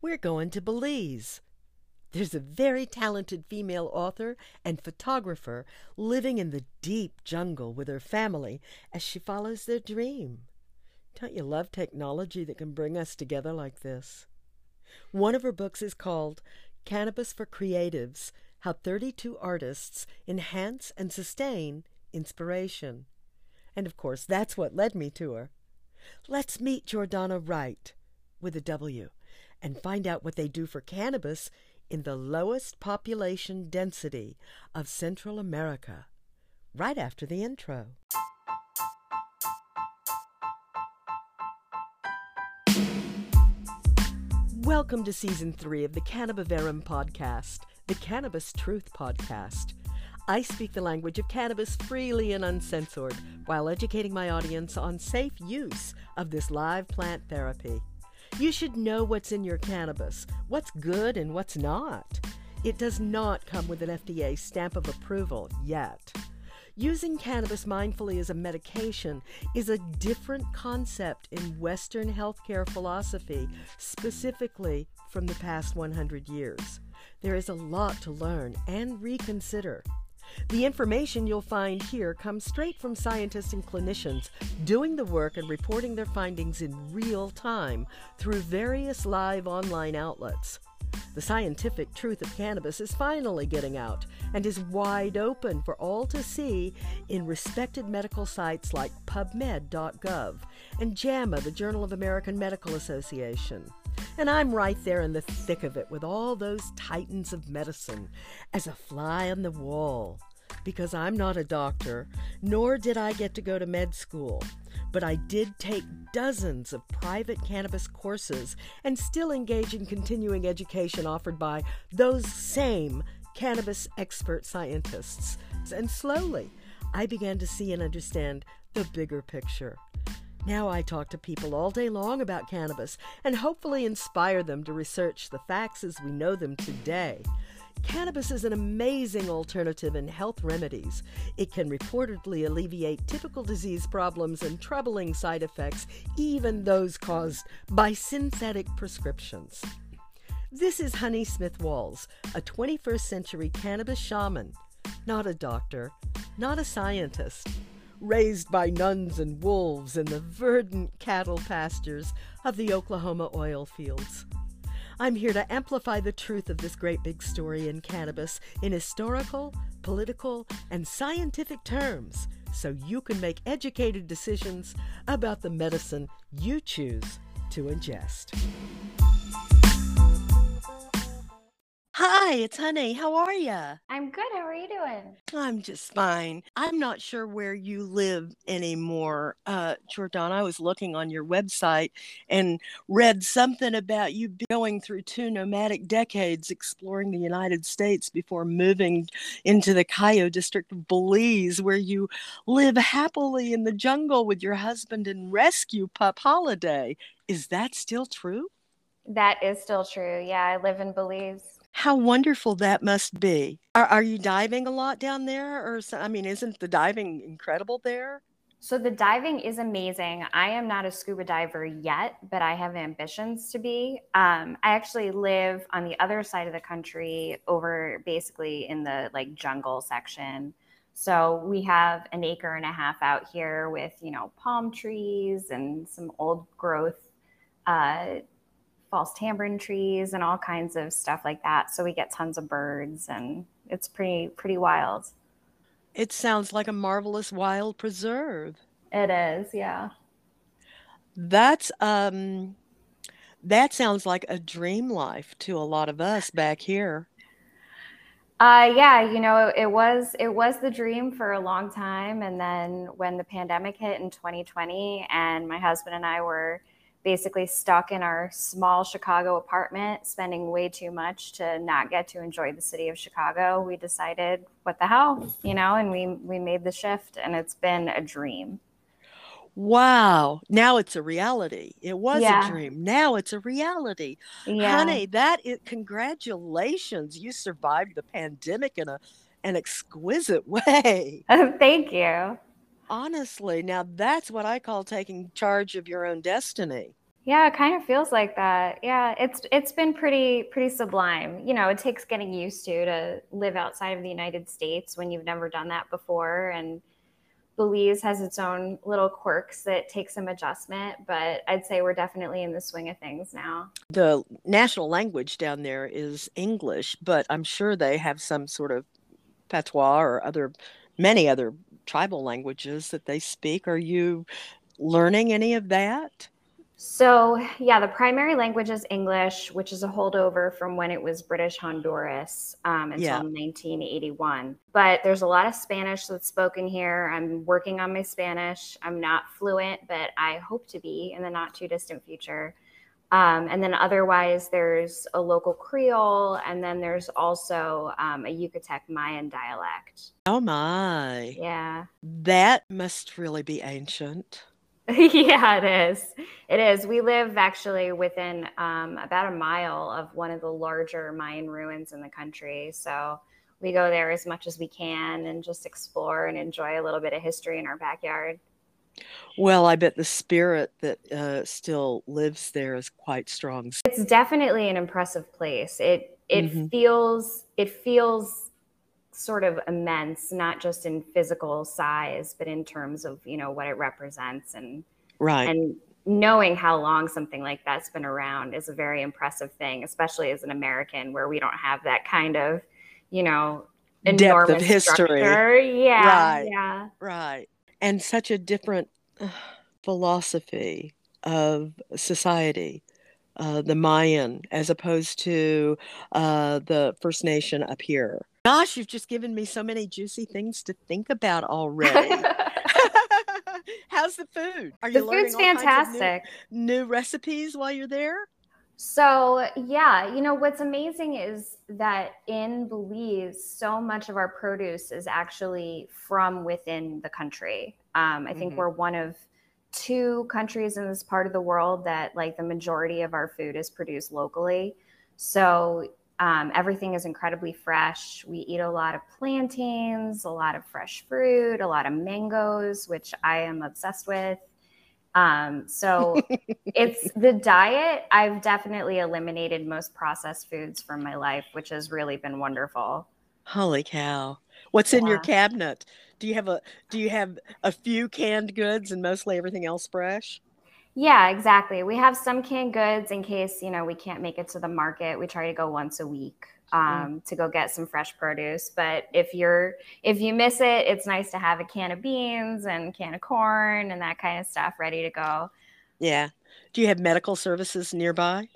We're going to Belize. There's a very talented female author and photographer living in the deep jungle with her family as she follows their dream. Don't you love technology that can bring us together like this? One of her books is called Cannabis for Creatives How 32 Artists Enhance and Sustain Inspiration. And of course, that's what led me to her. Let's meet Jordana Wright with a W and find out what they do for cannabis in the lowest population density of Central America right after the intro. Welcome to season three of the Cannabiverum podcast, the Cannabis Truth podcast. I speak the language of cannabis freely and uncensored while educating my audience on safe use of this live plant therapy. You should know what's in your cannabis, what's good and what's not. It does not come with an FDA stamp of approval yet. Using cannabis mindfully as a medication is a different concept in Western healthcare philosophy, specifically from the past 100 years. There is a lot to learn and reconsider. The information you'll find here comes straight from scientists and clinicians doing the work and reporting their findings in real time through various live online outlets. The scientific truth of cannabis is finally getting out and is wide open for all to see in respected medical sites like PubMed.gov and JAMA, the Journal of American Medical Association. And I'm right there in the thick of it with all those titans of medicine as a fly on the wall. Because I'm not a doctor, nor did I get to go to med school, but I did take dozens of private cannabis courses and still engage in continuing education offered by those same cannabis expert scientists. And slowly, I began to see and understand the bigger picture. Now I talk to people all day long about cannabis and hopefully inspire them to research the facts as we know them today. Cannabis is an amazing alternative in health remedies. It can reportedly alleviate typical disease problems and troubling side effects, even those caused by synthetic prescriptions. This is Honey Smith Walls, a 21st century cannabis shaman, not a doctor, not a scientist raised by nuns and wolves in the verdant cattle pastures of the Oklahoma oil fields. I'm here to amplify the truth of this great big story in cannabis in historical, political, and scientific terms so you can make educated decisions about the medicine you choose to ingest. Hi, it's Honey. How are you? I'm good. How are you doing? I'm just fine. I'm not sure where you live anymore, uh, Jordan. I was looking on your website and read something about you going through two nomadic decades exploring the United States before moving into the Cayo district of Belize, where you live happily in the jungle with your husband and rescue pup Holiday. Is that still true? That is still true. Yeah, I live in Belize. How wonderful that must be. Are, are you diving a lot down there? Or, I mean, isn't the diving incredible there? So the diving is amazing. I am not a scuba diver yet, but I have ambitions to be. Um, I actually live on the other side of the country, over basically in the like jungle section. So we have an acre and a half out here with you know palm trees and some old growth uh, false tamarind trees and all kinds of stuff like that. So we get tons of birds and it's pretty pretty wild. It sounds like a marvelous wild preserve. It is, yeah. That's um that sounds like a dream life to a lot of us back here. Uh, yeah, you know, it was it was the dream for a long time, and then when the pandemic hit in 2020, and my husband and I were basically stuck in our small Chicago apartment, spending way too much to not get to enjoy the city of Chicago, we decided, what the hell, you know, and we we made the shift and it's been a dream. Wow. Now it's a reality. It was yeah. a dream. Now it's a reality. Yeah. Honey, that is congratulations. You survived the pandemic in a an exquisite way. Thank you honestly, now that's what I call taking charge of your own destiny. Yeah, it kind of feels like that. Yeah, it's it's been pretty pretty sublime. You know, it takes getting used to to live outside of the United States when you've never done that before and Belize has its own little quirks that take some adjustment, but I'd say we're definitely in the swing of things now. The national language down there is English, but I'm sure they have some sort of patois or other many other tribal languages that they speak. Are you learning any of that? So, yeah, the primary language is English, which is a holdover from when it was British Honduras um, until yeah. 1981. But there's a lot of Spanish that's spoken here. I'm working on my Spanish. I'm not fluent, but I hope to be in the not too distant future. Um, and then otherwise, there's a local Creole, and then there's also um, a Yucatec Mayan dialect. Oh my. Yeah. That must really be ancient. yeah, it is. It is. We live actually within um, about a mile of one of the larger Mayan ruins in the country. So we go there as much as we can and just explore and enjoy a little bit of history in our backyard. Well, I bet the spirit that uh, still lives there is quite strong. It's definitely an impressive place. It it mm-hmm. feels it feels sort of immense, not just in physical size, but in terms of, you know, what it represents and right. And knowing how long something like that's been around is a very impressive thing, especially as an American where we don't have that kind of, you know, depth of history. Structure. Yeah. Right. Yeah. Right. And such a different uh, philosophy of society. Uh, the Mayan, as opposed to uh, the First Nation up here. Gosh, you've just given me so many juicy things to think about already. How's the food? Are you the food's fantastic. New, new recipes while you're there? So, yeah, you know, what's amazing is that in Belize, so much of our produce is actually from within the country. Um, I think mm-hmm. we're one of two countries in this part of the world that, like, the majority of our food is produced locally. So, um, everything is incredibly fresh. We eat a lot of plantains, a lot of fresh fruit, a lot of mangoes, which I am obsessed with. Um, so it's the diet. I've definitely eliminated most processed foods from my life, which has really been wonderful. Holy cow. What's yeah. in your cabinet? Do you have a do you have a few canned goods and mostly everything else fresh? Yeah, exactly. We have some canned goods in case, you know, we can't make it to the market. We try to go once a week um, to go get some fresh produce. But if you're if you miss it, it's nice to have a can of beans and can of corn and that kind of stuff ready to go. Yeah. Do you have medical services nearby?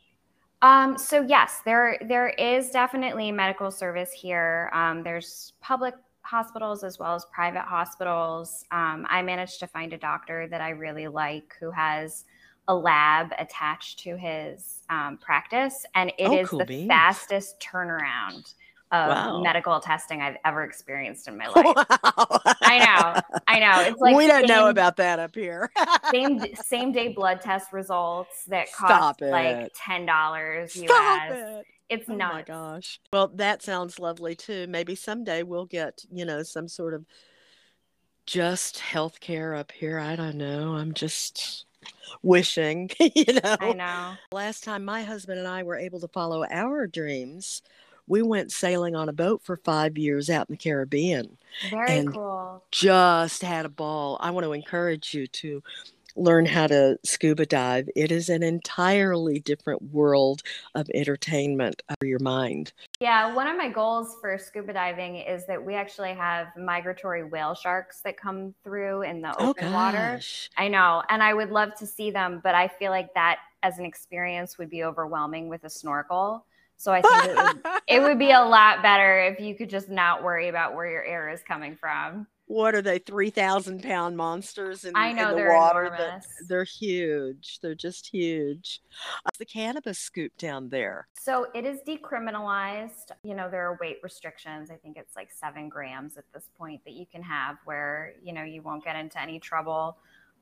Um, so yes, there there is definitely medical service here. Um, there's public hospitals as well as private hospitals. Um, I managed to find a doctor that I really like who has a lab attached to his um, practice, and it oh, is cool the beans. fastest turnaround of wow. medical testing I've ever experienced in my life. Wow. I know, I know. It's like we don't know about that up here. same same day blood test results that cost like ten dollars US. It. It's not. oh my gosh. Well, that sounds lovely too. Maybe someday we'll get you know some sort of just health care up here. I don't know. I'm just wishing, you know. I know. Last time my husband and I were able to follow our dreams, we went sailing on a boat for five years out in the Caribbean. Very and cool. Just had a ball. I want to encourage you to learn how to scuba dive. It is an entirely different world of entertainment for your mind. Yeah, one of my goals for scuba diving is that we actually have migratory whale sharks that come through in the oh, open oh, water. I know, and I would love to see them, but I feel like that as an experience would be overwhelming with a snorkel. So I think it would, it would be a lot better if you could just not worry about where your air is coming from. What are they 3000 pound monsters in, I know, in the they're water enormous. they're huge they're just huge. The cannabis scoop down there? So it is decriminalized. You know there are weight restrictions. I think it's like seven grams at this point that you can have where you know you won't get into any trouble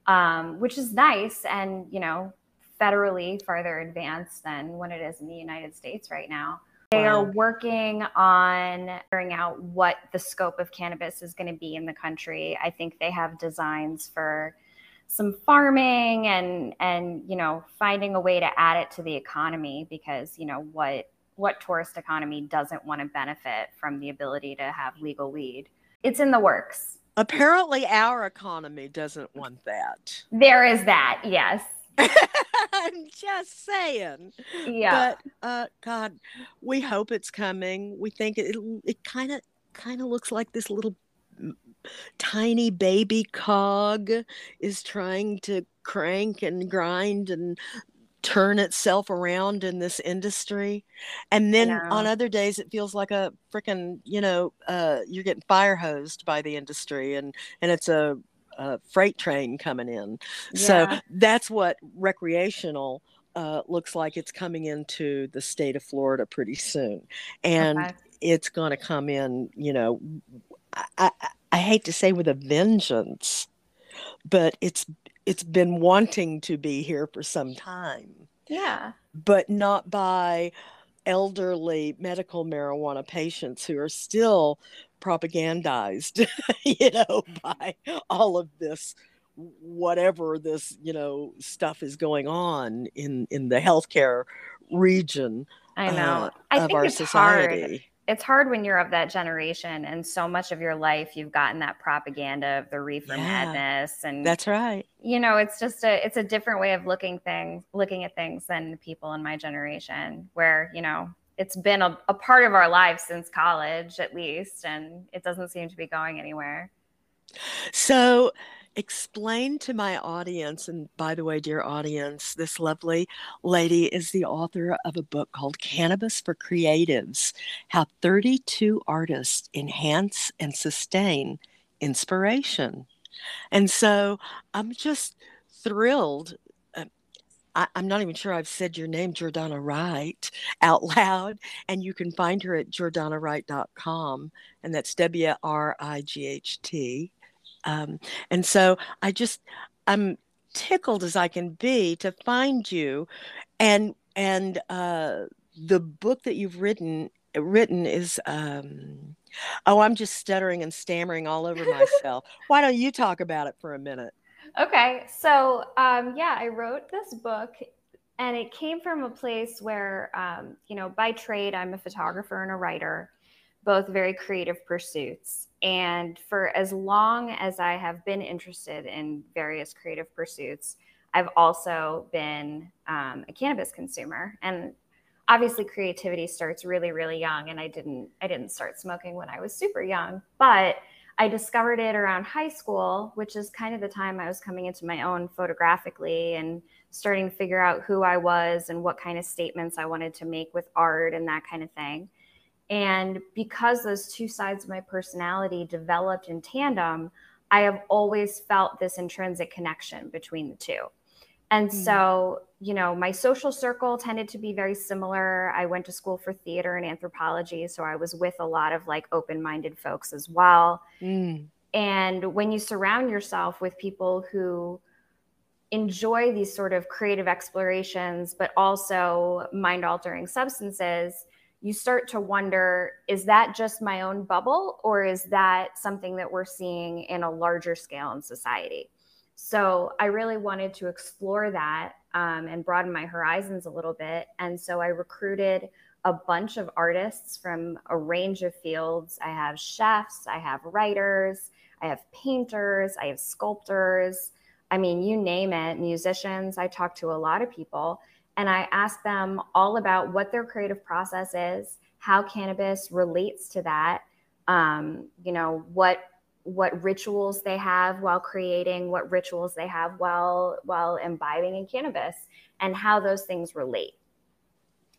um, which is nice. And you know federally farther advanced than what it is in the united states right now. They are working on figuring out what the scope of cannabis is going to be in the country. I think they have designs for some farming and and you know finding a way to add it to the economy because you know what what tourist economy doesn't want to benefit from the ability to have legal weed? It's in the works. Apparently our economy doesn't want that. There is that yes i'm just saying. Yeah. But uh god we hope it's coming. We think it it kind of kind of looks like this little tiny baby cog is trying to crank and grind and turn itself around in this industry. And then on other days it feels like a freaking you know uh, you're getting fire hosed by the industry and and it's a, a freight train coming in yeah. so that's what recreational uh, looks like it's coming into the state of florida pretty soon and okay. it's going to come in you know I, I, I hate to say with a vengeance, but it's it's been wanting to be here for some time. Yeah. But not by elderly medical marijuana patients who are still propagandized, you know, by all of this whatever this, you know, stuff is going on in in the healthcare region. I know. Uh, I think it's society. hard it's hard when you're of that generation and so much of your life you've gotten that propaganda of the reefer yeah, madness and that's right you know it's just a it's a different way of looking things looking at things than people in my generation where you know it's been a, a part of our lives since college at least and it doesn't seem to be going anywhere so explain to my audience, and by the way, dear audience, this lovely lady is the author of a book called Cannabis for Creatives How 32 Artists Enhance and Sustain Inspiration. And so I'm just thrilled. I, am not even sure I've said your name, Jordana Wright, out loud. And you can find her at jordanawright.com. And that's W R I G H T. Um, and so I just, I'm tickled as I can be to find you. And, and, uh, the book that you've written, written is, um, oh, I'm just stuttering and stammering all over myself. Why don't you talk about it for a minute? Okay. So, um, yeah, I wrote this book and it came from a place where, um, you know, by trade, I'm a photographer and a writer both very creative pursuits. And for as long as I have been interested in various creative pursuits, I've also been um, a cannabis consumer. And obviously creativity starts really, really young. And I didn't I didn't start smoking when I was super young, but I discovered it around high school, which is kind of the time I was coming into my own photographically and starting to figure out who I was and what kind of statements I wanted to make with art and that kind of thing. And because those two sides of my personality developed in tandem, I have always felt this intrinsic connection between the two. And mm-hmm. so, you know, my social circle tended to be very similar. I went to school for theater and anthropology. So I was with a lot of like open minded folks as well. Mm. And when you surround yourself with people who enjoy these sort of creative explorations, but also mind altering substances, you start to wonder is that just my own bubble or is that something that we're seeing in a larger scale in society? So I really wanted to explore that um, and broaden my horizons a little bit. And so I recruited a bunch of artists from a range of fields. I have chefs, I have writers, I have painters, I have sculptors. I mean, you name it, musicians. I talk to a lot of people and I ask them all about what their creative process is, how cannabis relates to that, um, you know, what what rituals they have while creating, what rituals they have while while imbibing in cannabis, and how those things relate.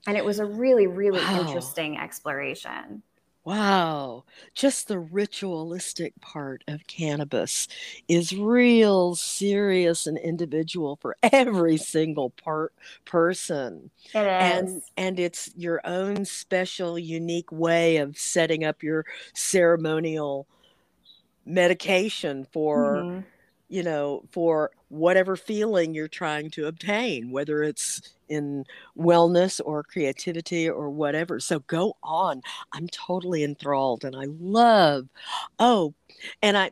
And it was a really, really wow. interesting exploration. Wow, just the ritualistic part of cannabis is real serious and individual for every single part person. It is. And and it's your own special unique way of setting up your ceremonial medication for mm-hmm you know, for whatever feeling you're trying to obtain, whether it's in wellness or creativity or whatever. So go on. I'm totally enthralled and I love, oh, and I,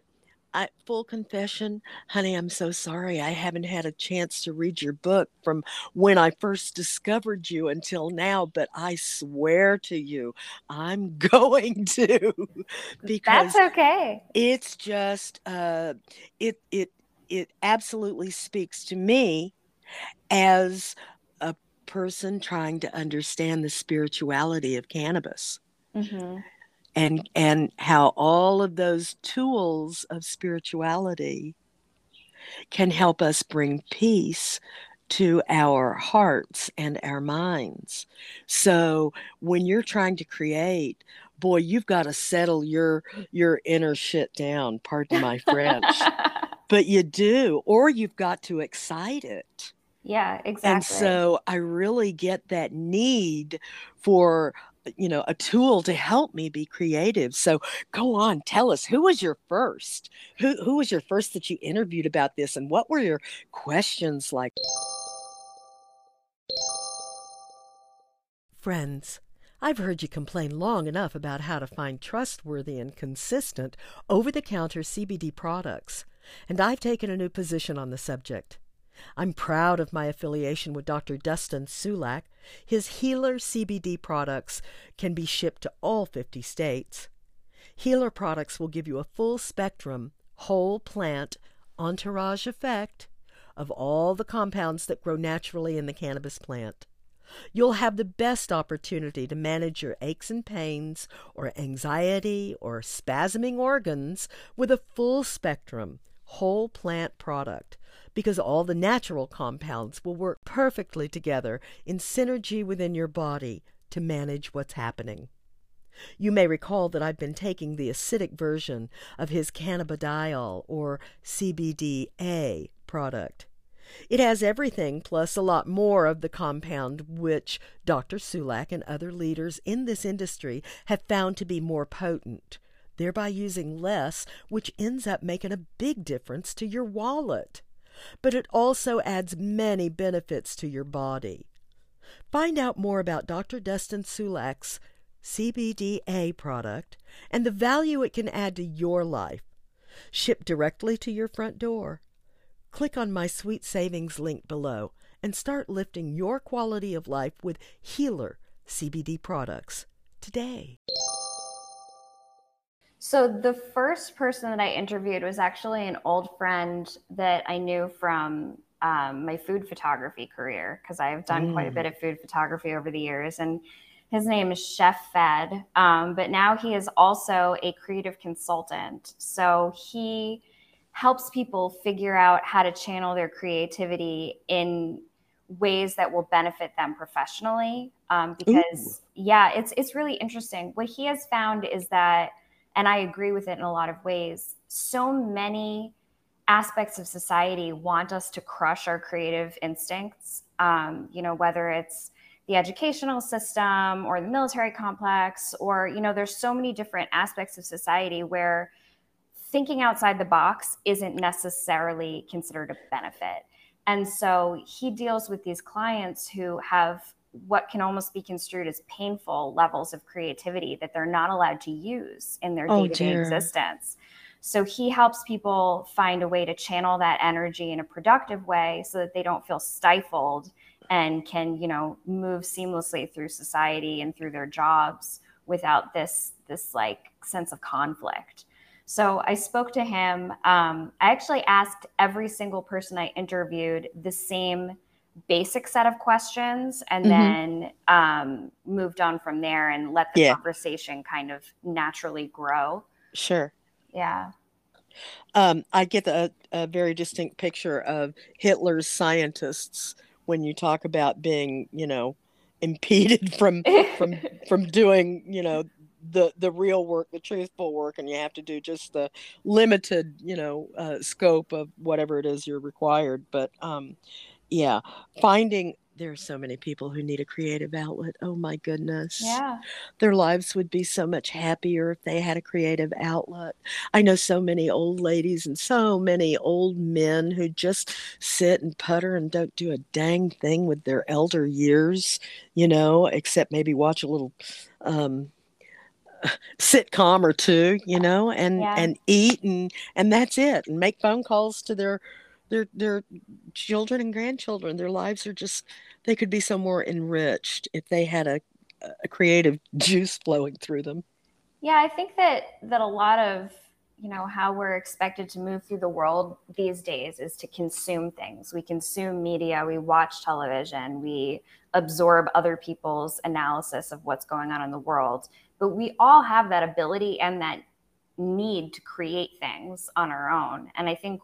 I full confession, honey, I'm so sorry. I haven't had a chance to read your book from when I first discovered you until now, but I swear to you, I'm going to because That's okay. It's just uh it it it absolutely speaks to me as a person trying to understand the spirituality of cannabis. Mm-hmm and and how all of those tools of spirituality can help us bring peace to our hearts and our minds. So when you're trying to create, boy, you've got to settle your your inner shit down, pardon my French. but you do, or you've got to excite it. Yeah, exactly. And so I really get that need for you know a tool to help me be creative. So go on tell us who was your first? Who who was your first that you interviewed about this and what were your questions like? Friends I've heard you complain long enough about how to find trustworthy and consistent over the counter CBD products, and I've taken a new position on the subject. I'm proud of my affiliation with Dr. Dustin Sulak. His Healer CBD products can be shipped to all 50 states. Healer products will give you a full spectrum, whole plant, entourage effect of all the compounds that grow naturally in the cannabis plant. You'll have the best opportunity to manage your aches and pains, or anxiety, or spasming organs with a full spectrum, whole plant product because all the natural compounds will work perfectly together in synergy within your body to manage what's happening. You may recall that I've been taking the acidic version of his cannabidiol or CBDA product. It has everything plus a lot more of the compound which Dr. Sulak and other leaders in this industry have found to be more potent, thereby using less, which ends up making a big difference to your wallet but it also adds many benefits to your body. Find out more about Dr. Dustin Sulak's CBDA product and the value it can add to your life. Shipped directly to your front door. Click on my Sweet Savings link below and start lifting your quality of life with Healer CBD products today. So the first person that I interviewed was actually an old friend that I knew from um, my food photography career because I've done mm. quite a bit mm. of food photography over the years, and his name is Chef Fed. Um, but now he is also a creative consultant. So he helps people figure out how to channel their creativity in ways that will benefit them professionally. Um, because Ooh. yeah, it's it's really interesting. What he has found is that and I agree with it in a lot of ways. So many aspects of society want us to crush our creative instincts. Um, you know, whether it's the educational system or the military complex, or, you know, there's so many different aspects of society where thinking outside the box isn't necessarily considered a benefit. And so he deals with these clients who have what can almost be construed as painful levels of creativity that they're not allowed to use in their day to day existence. So he helps people find a way to channel that energy in a productive way so that they don't feel stifled and can, you know, move seamlessly through society and through their jobs without this this like sense of conflict. So I spoke to him. Um, I actually asked every single person I interviewed the same basic set of questions and mm-hmm. then um, moved on from there and let the yeah. conversation kind of naturally grow. Sure. Yeah. Um, I get a, a very distinct picture of Hitler's scientists when you talk about being, you know, impeded from from from doing, you know, the the real work, the truthful work, and you have to do just the limited, you know, uh, scope of whatever it is you're required. But um, yeah finding there are so many people who need a creative outlet oh my goodness. Yeah. Their lives would be so much happier if they had a creative outlet. I know so many old ladies and so many old men who just sit and putter and don't do a dang thing with their elder years you know except maybe watch a little um sitcom or two, you know, and Yeah. and eat and and that's it, and make phone calls to their their their children and grandchildren. Their lives are just they could be so more enriched if they had a a creative juice flowing through them. Yeah, I think that that a lot of you know how we're expected to move through the world these days is to consume things. We consume media, we watch television, we absorb other people's analysis of what's going on in the world. But we all have that ability and that need to create things on our own. And I think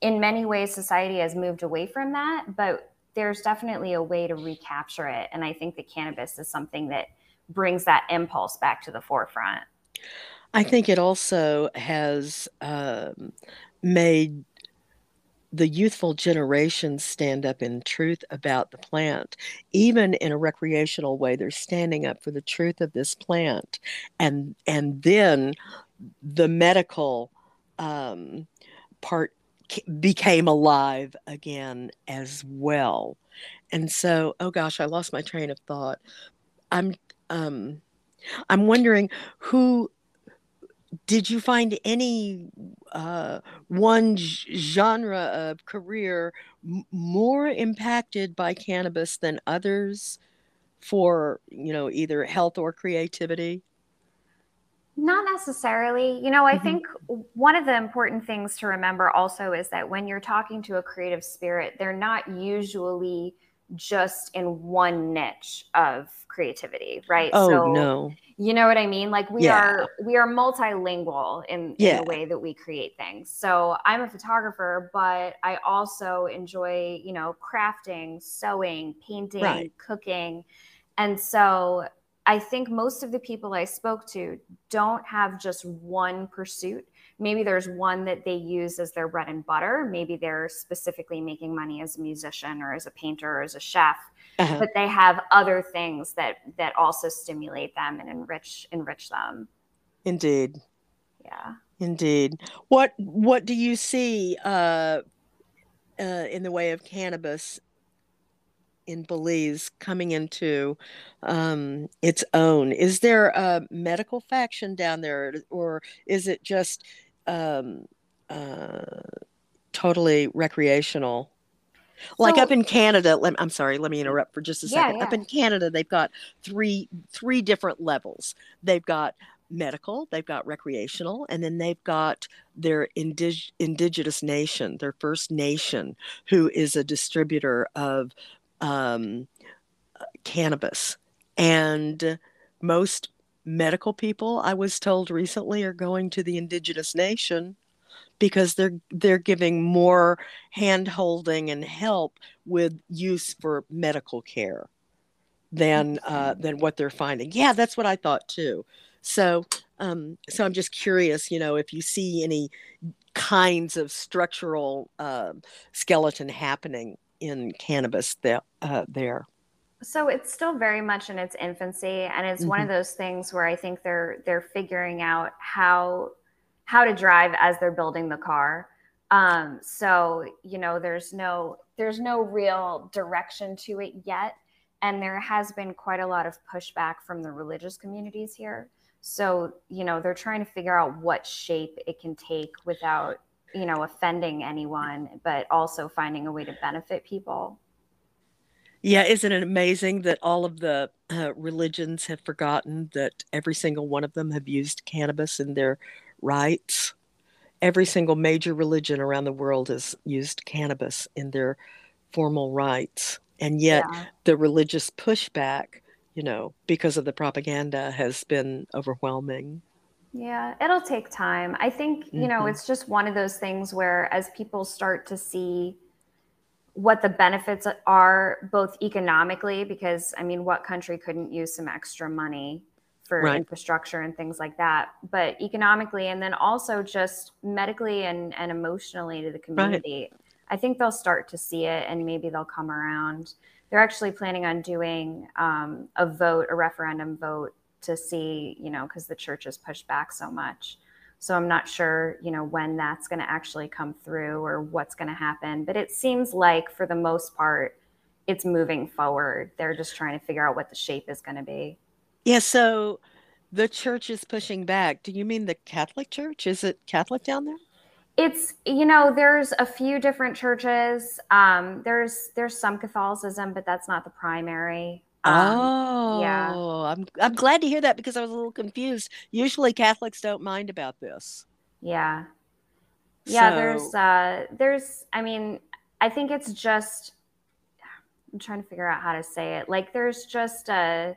in many ways society has moved away from that, but there's definitely a way to recapture it. And I think that cannabis is something that brings that impulse back to the forefront. I think it also has um, made the youthful generation stand up in truth about the plant. Even in a recreational way, they're standing up for the truth of this plant. And and then the medical um, part became alive again as well. And so, oh gosh, I lost my train of thought. I'm um, I'm wondering who did you find any uh, one genre of career m- more impacted by cannabis than others for you know either health or creativity? Not necessarily. You know, I Mm-hmm. think one of the important things to remember also is that when you're talking to a creative spirit, they're not usually just in one niche of creativity, right? Oh so no, you know what I mean? Like we Yeah. are we are multilingual in, in the way that we create things. So I'm a photographer, but I also enjoy, you know, crafting, sewing, painting, Right. cooking. And so I think most of the people I spoke to don't have just one pursuit. Maybe there's one that they use as their bread and butter. Maybe they're specifically making money as a musician or as a painter or as a chef uh-huh. but they have other things that that also stimulate them and enrich enrich them indeed, yeah indeed. What what do you see uh, uh, in the way of cannabis in Belize coming into um, its own? Is there a medical faction down there, or is it just um, uh, totally recreational? Like So- up in Canada, let, I'm sorry, let me interrupt for just a Yeah, second. Up in Canada, they've got three three different levels. They've got medical, they've got recreational, and then they've got their indig- indigenous nation, their First Nation, who is a distributor of um, cannabis. And most medical people, I was told recently, are going to the indigenous nation because they're they're giving more hand holding and help with use for medical care than uh, than what they're finding. Yeah, that's what I thought too. So um, so I'm just curious, you know, if you see any kinds of structural uh, skeleton happening in cannabis that, uh, there. so it's still very much in its infancy and it's one of those things where i think they're they're figuring out how how to drive as they're building the car. Um so you know there's no there's no real direction to it yet and there has been quite a lot of pushback from the religious communities here. So you know they're trying to figure out what shape it can take without you know offending anyone but also finding a way to benefit people Yeah, isn't it amazing that all of the uh, religions have forgotten that every single one of them have used cannabis in their rites? Every single major religion around the world has used cannabis in their formal rites. And yet, yeah the religious pushback, you know, because of the propaganda has been overwhelming. Yeah, it'll take time. I think, you know, Mhm. it's just one of those things where as people start to see what the benefits are, both economically, because I mean, what country couldn't use some extra money for Right. infrastructure and things like that, but economically, and then also just medically and, and emotionally to the community. I think they'll start to see it and maybe they'll come around. They're actually planning on doing um, a vote, a referendum vote to see, you know, because the church has pushed back so much. So I'm not sure, you know, when that's going to actually come through or what's going to happen. But it seems like for the most part, it's moving forward. They're just trying to figure out what the shape is going to be. Yeah, so the church is pushing back. Do you mean the Catholic Church? Is it Catholic down there? It's you know there's a few different churches. Um, there's there's some Catholicism, but that's not the primary. Um, oh, yeah. I'm I'm glad to hear that because I was a little confused. Usually Catholics don't mind about this. Yeah. Yeah, So- there's uh there's I mean, I think it's just I'm trying to figure out how to say it. Like there's just a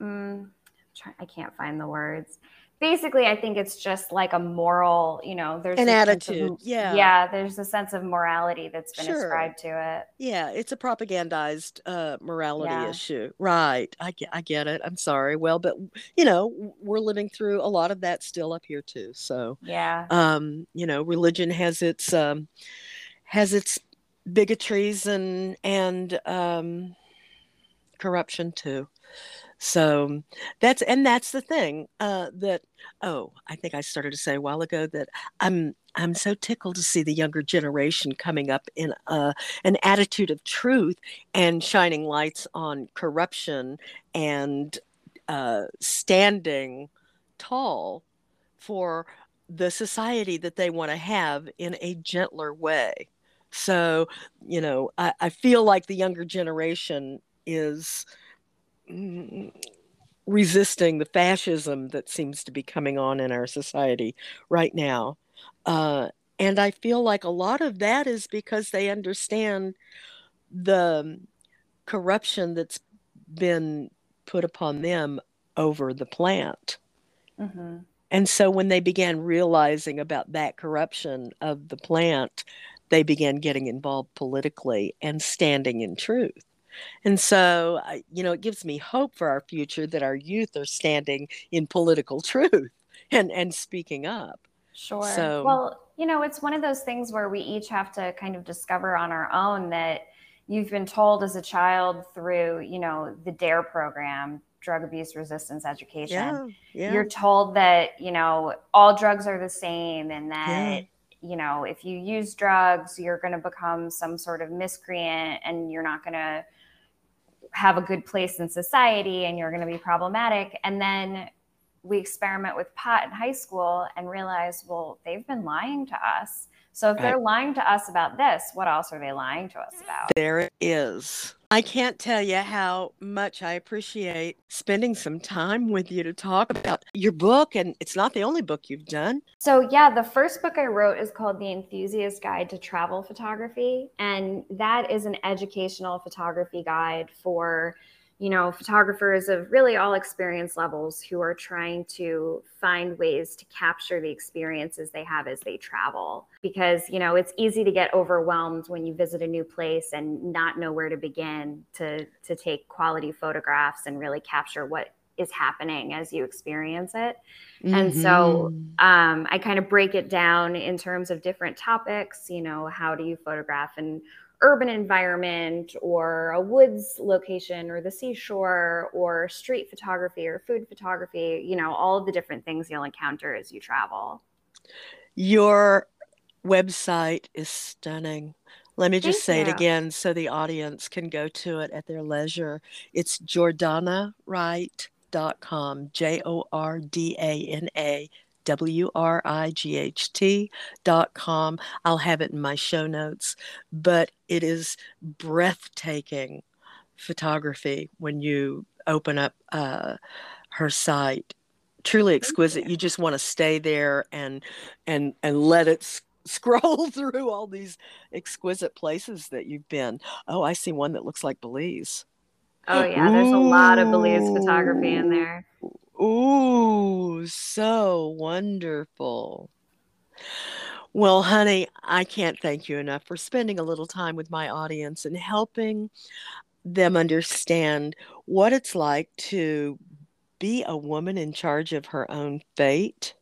mm, try, I can't find the words. Basically, I think it's just like a moral, you know, there's An a sense of- attitude, yeah. Yeah, there's a sense of morality that's been Sure. ascribed to it. Yeah, it's a propagandized uh, morality Yeah. issue. Right. I get, I get it. I'm sorry. Well, but you know, we're living through a lot of that still up here too. So, Yeah. um, you know, religion has its um, has its bigotries and and um, corruption too. So that's and that's the thing uh, that oh I think I started to say a while ago that I'm I'm so tickled to see the younger generation coming up in uh, an attitude of truth and shining lights on corruption and uh, standing tall for the society that they want to have in a gentler way. So, you know, I, I feel like the younger generation is resisting the fascism that seems to be coming on in our society right now. Uh, and I feel like a lot of that is because they understand the corruption that's been put upon them over the plant. hmm And so when they began realizing about that corruption of the plant, they began getting involved politically and standing in truth. And so, uh, you know, it gives me hope for our future that our youth are standing in political truth and, and speaking up. Sure. So- well, you know, it's one of those things where we each have to kind of discover on our own that you've been told as a child through, you know, the DARE program, drug abuse resistance education. Yeah. Yeah. You're told that, you know, all drugs are the same and that, Yeah. you know, if you use drugs, you're going to become some sort of miscreant and you're not going to have a good place in society and you're going to be problematic. And then we experiment with pot in high school and realize, well, they've been lying to us. So if they're lying to us about this, what else are they lying to us about? There it is. I can't tell you how much I appreciate spending some time with you to talk about your book. And it's not the only book you've done. So, yeah, the first book I wrote is called The Enthusiast Guide to Travel Photography. And that is an educational photography guide for, you know, photographers of really all experience levels who are trying to find ways to capture the experiences they have as they travel. Because, you know, it's easy to get overwhelmed when you visit a new place and not know where to begin to, to take quality photographs and really capture what is happening as you experience it. And so Mhm. um, I kind of break it down in terms of different topics. You know, how do you photograph an urban environment or a woods location or the seashore or street photography or food photography? You know, all of the different things you'll encounter as you travel. Your website is stunning. Let me just say Thank it again so the audience can go to it at their leisure. It's jordanawright.com, J O R D A N A W R I G H T dot com. I'll have it in my show notes, but it is breathtaking photography when you open up uh, her site. Truly exquisite. you. Just want to stay there and and and let it s- scroll through all these exquisite places that you've been. Oh, I see one that looks like Belize. Oh, yeah, there's a lot of Belize photography in there. Ooh, so wonderful. Well, honey, I can't thank you enough for spending a little time with my audience and helping them understand what it's like to be a woman in charge of her own fate,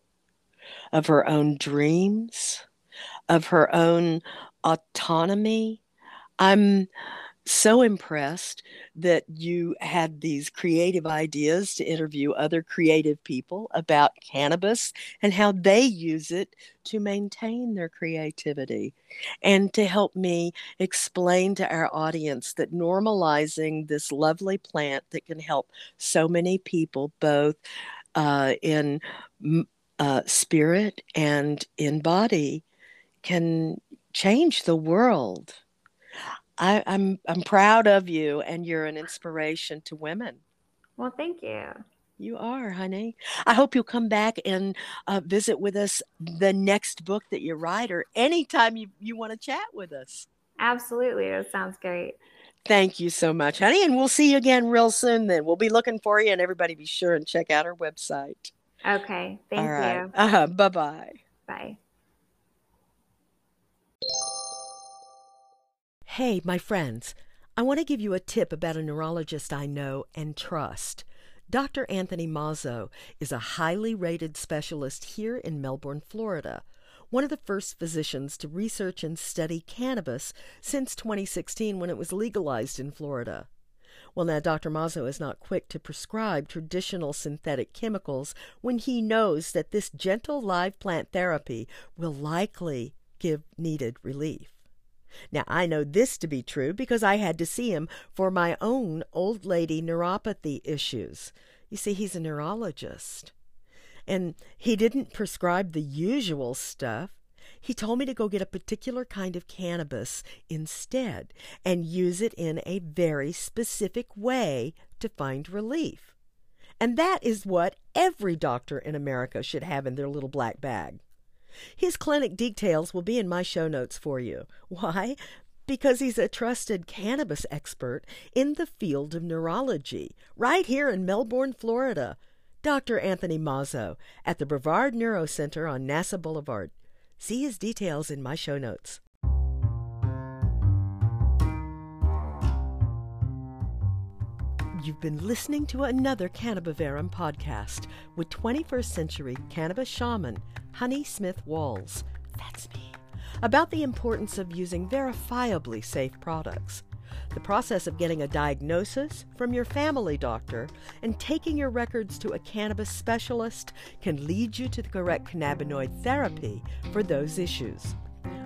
of her own dreams, of her own autonomy. I'm so impressed that you had these creative ideas to interview other creative people about cannabis and how they use it to maintain their creativity. And to help me explain to our audience that normalizing this lovely plant that can help so many people both uh, in uh, spirit and in body can change the world I, I'm I'm proud of you, and you're an inspiration to women. Well, thank you. You are, honey. I hope you'll come back and uh, visit with us the next book that you write, or anytime you, you want to chat with us. Absolutely. That sounds great. Thank you so much, honey. And we'll see you again real soon then. We'll be looking for you, and everybody be sure and check out our website. Okay. Thank you. Uh-huh. Bye-bye. Bye. Hey, my friends, I want to give you a tip about a neurologist I know and trust. Dr. Anthony Mazzo is a highly rated specialist here in Melbourne, Florida, one of the first physicians to research and study cannabis since 2016 when it was legalized in Florida. Well, now, Dr. Mazzo is not quick to prescribe traditional synthetic chemicals when he knows that this gentle live plant therapy will likely give needed relief. Now, I know this to be true because I had to see him for my own old lady neuropathy issues. You see, he's a neurologist. And he didn't prescribe the usual stuff. He told me to go get a particular kind of cannabis instead and use it in a very specific way to find relief. And that is what every doctor in America should have in their little black bag. His clinic details will be in my show notes for you. Why? Because he's a trusted cannabis expert in the field of neurology, right here in Melbourne, Florida. Dr. Anthony Mazzo at the Brevard Neuro Center on NASA Boulevard. See his details in my show notes. You've been listening to another Cannabivarum podcast with 21st century cannabis shaman Honey Smith Walls. That's me. About the importance of using verifiably safe products. The process of getting a diagnosis from your family doctor and taking your records to a cannabis specialist can lead you to the correct cannabinoid therapy for those issues.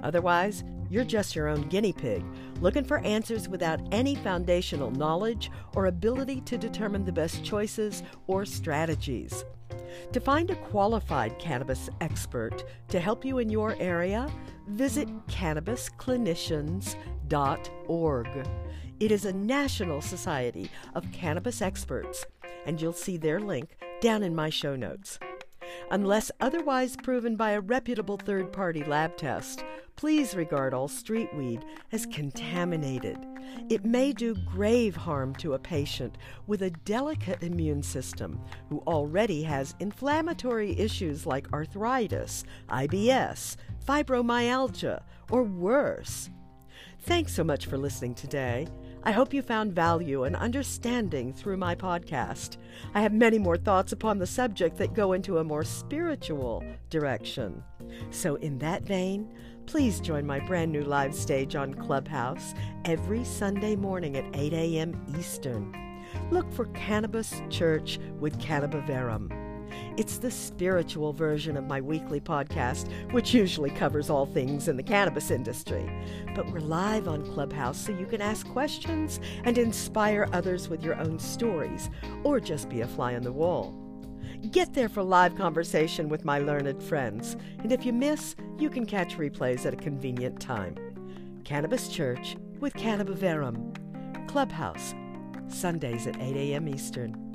Otherwise, you're just your own guinea pig, looking for answers without any foundational knowledge or ability to determine the best choices or strategies. To find a qualified cannabis expert to help you in your area, visit cannabisclinicians.org. It is a national society of cannabis experts, and you'll see their link down in my show notes. Unless otherwise proven by a reputable third party lab test, please regard all street weed as contaminated. It may do grave harm to a patient with a delicate immune system who already has inflammatory issues like arthritis, IBS, fibromyalgia, or worse. Thanks so much for listening today. I hope you found value and understanding through my podcast. I have many more thoughts upon the subject that go into a more spiritual direction. So, in that vein, please join my brand new live stage on Clubhouse every Sunday morning at 8 a.m. Eastern. Look for Cannabis Church with Cannabivarum. It's the spiritual version of my weekly podcast, which usually covers all things in the cannabis industry. But we're live on Clubhouse so you can ask questions and inspire others with your own stories, or just be a fly on the wall. Get there for live conversation with my learned friends, and if you miss, you can catch replays at a convenient time. Cannabis Church with Cannabivarum. Clubhouse, Sundays at 8 a.m. Eastern.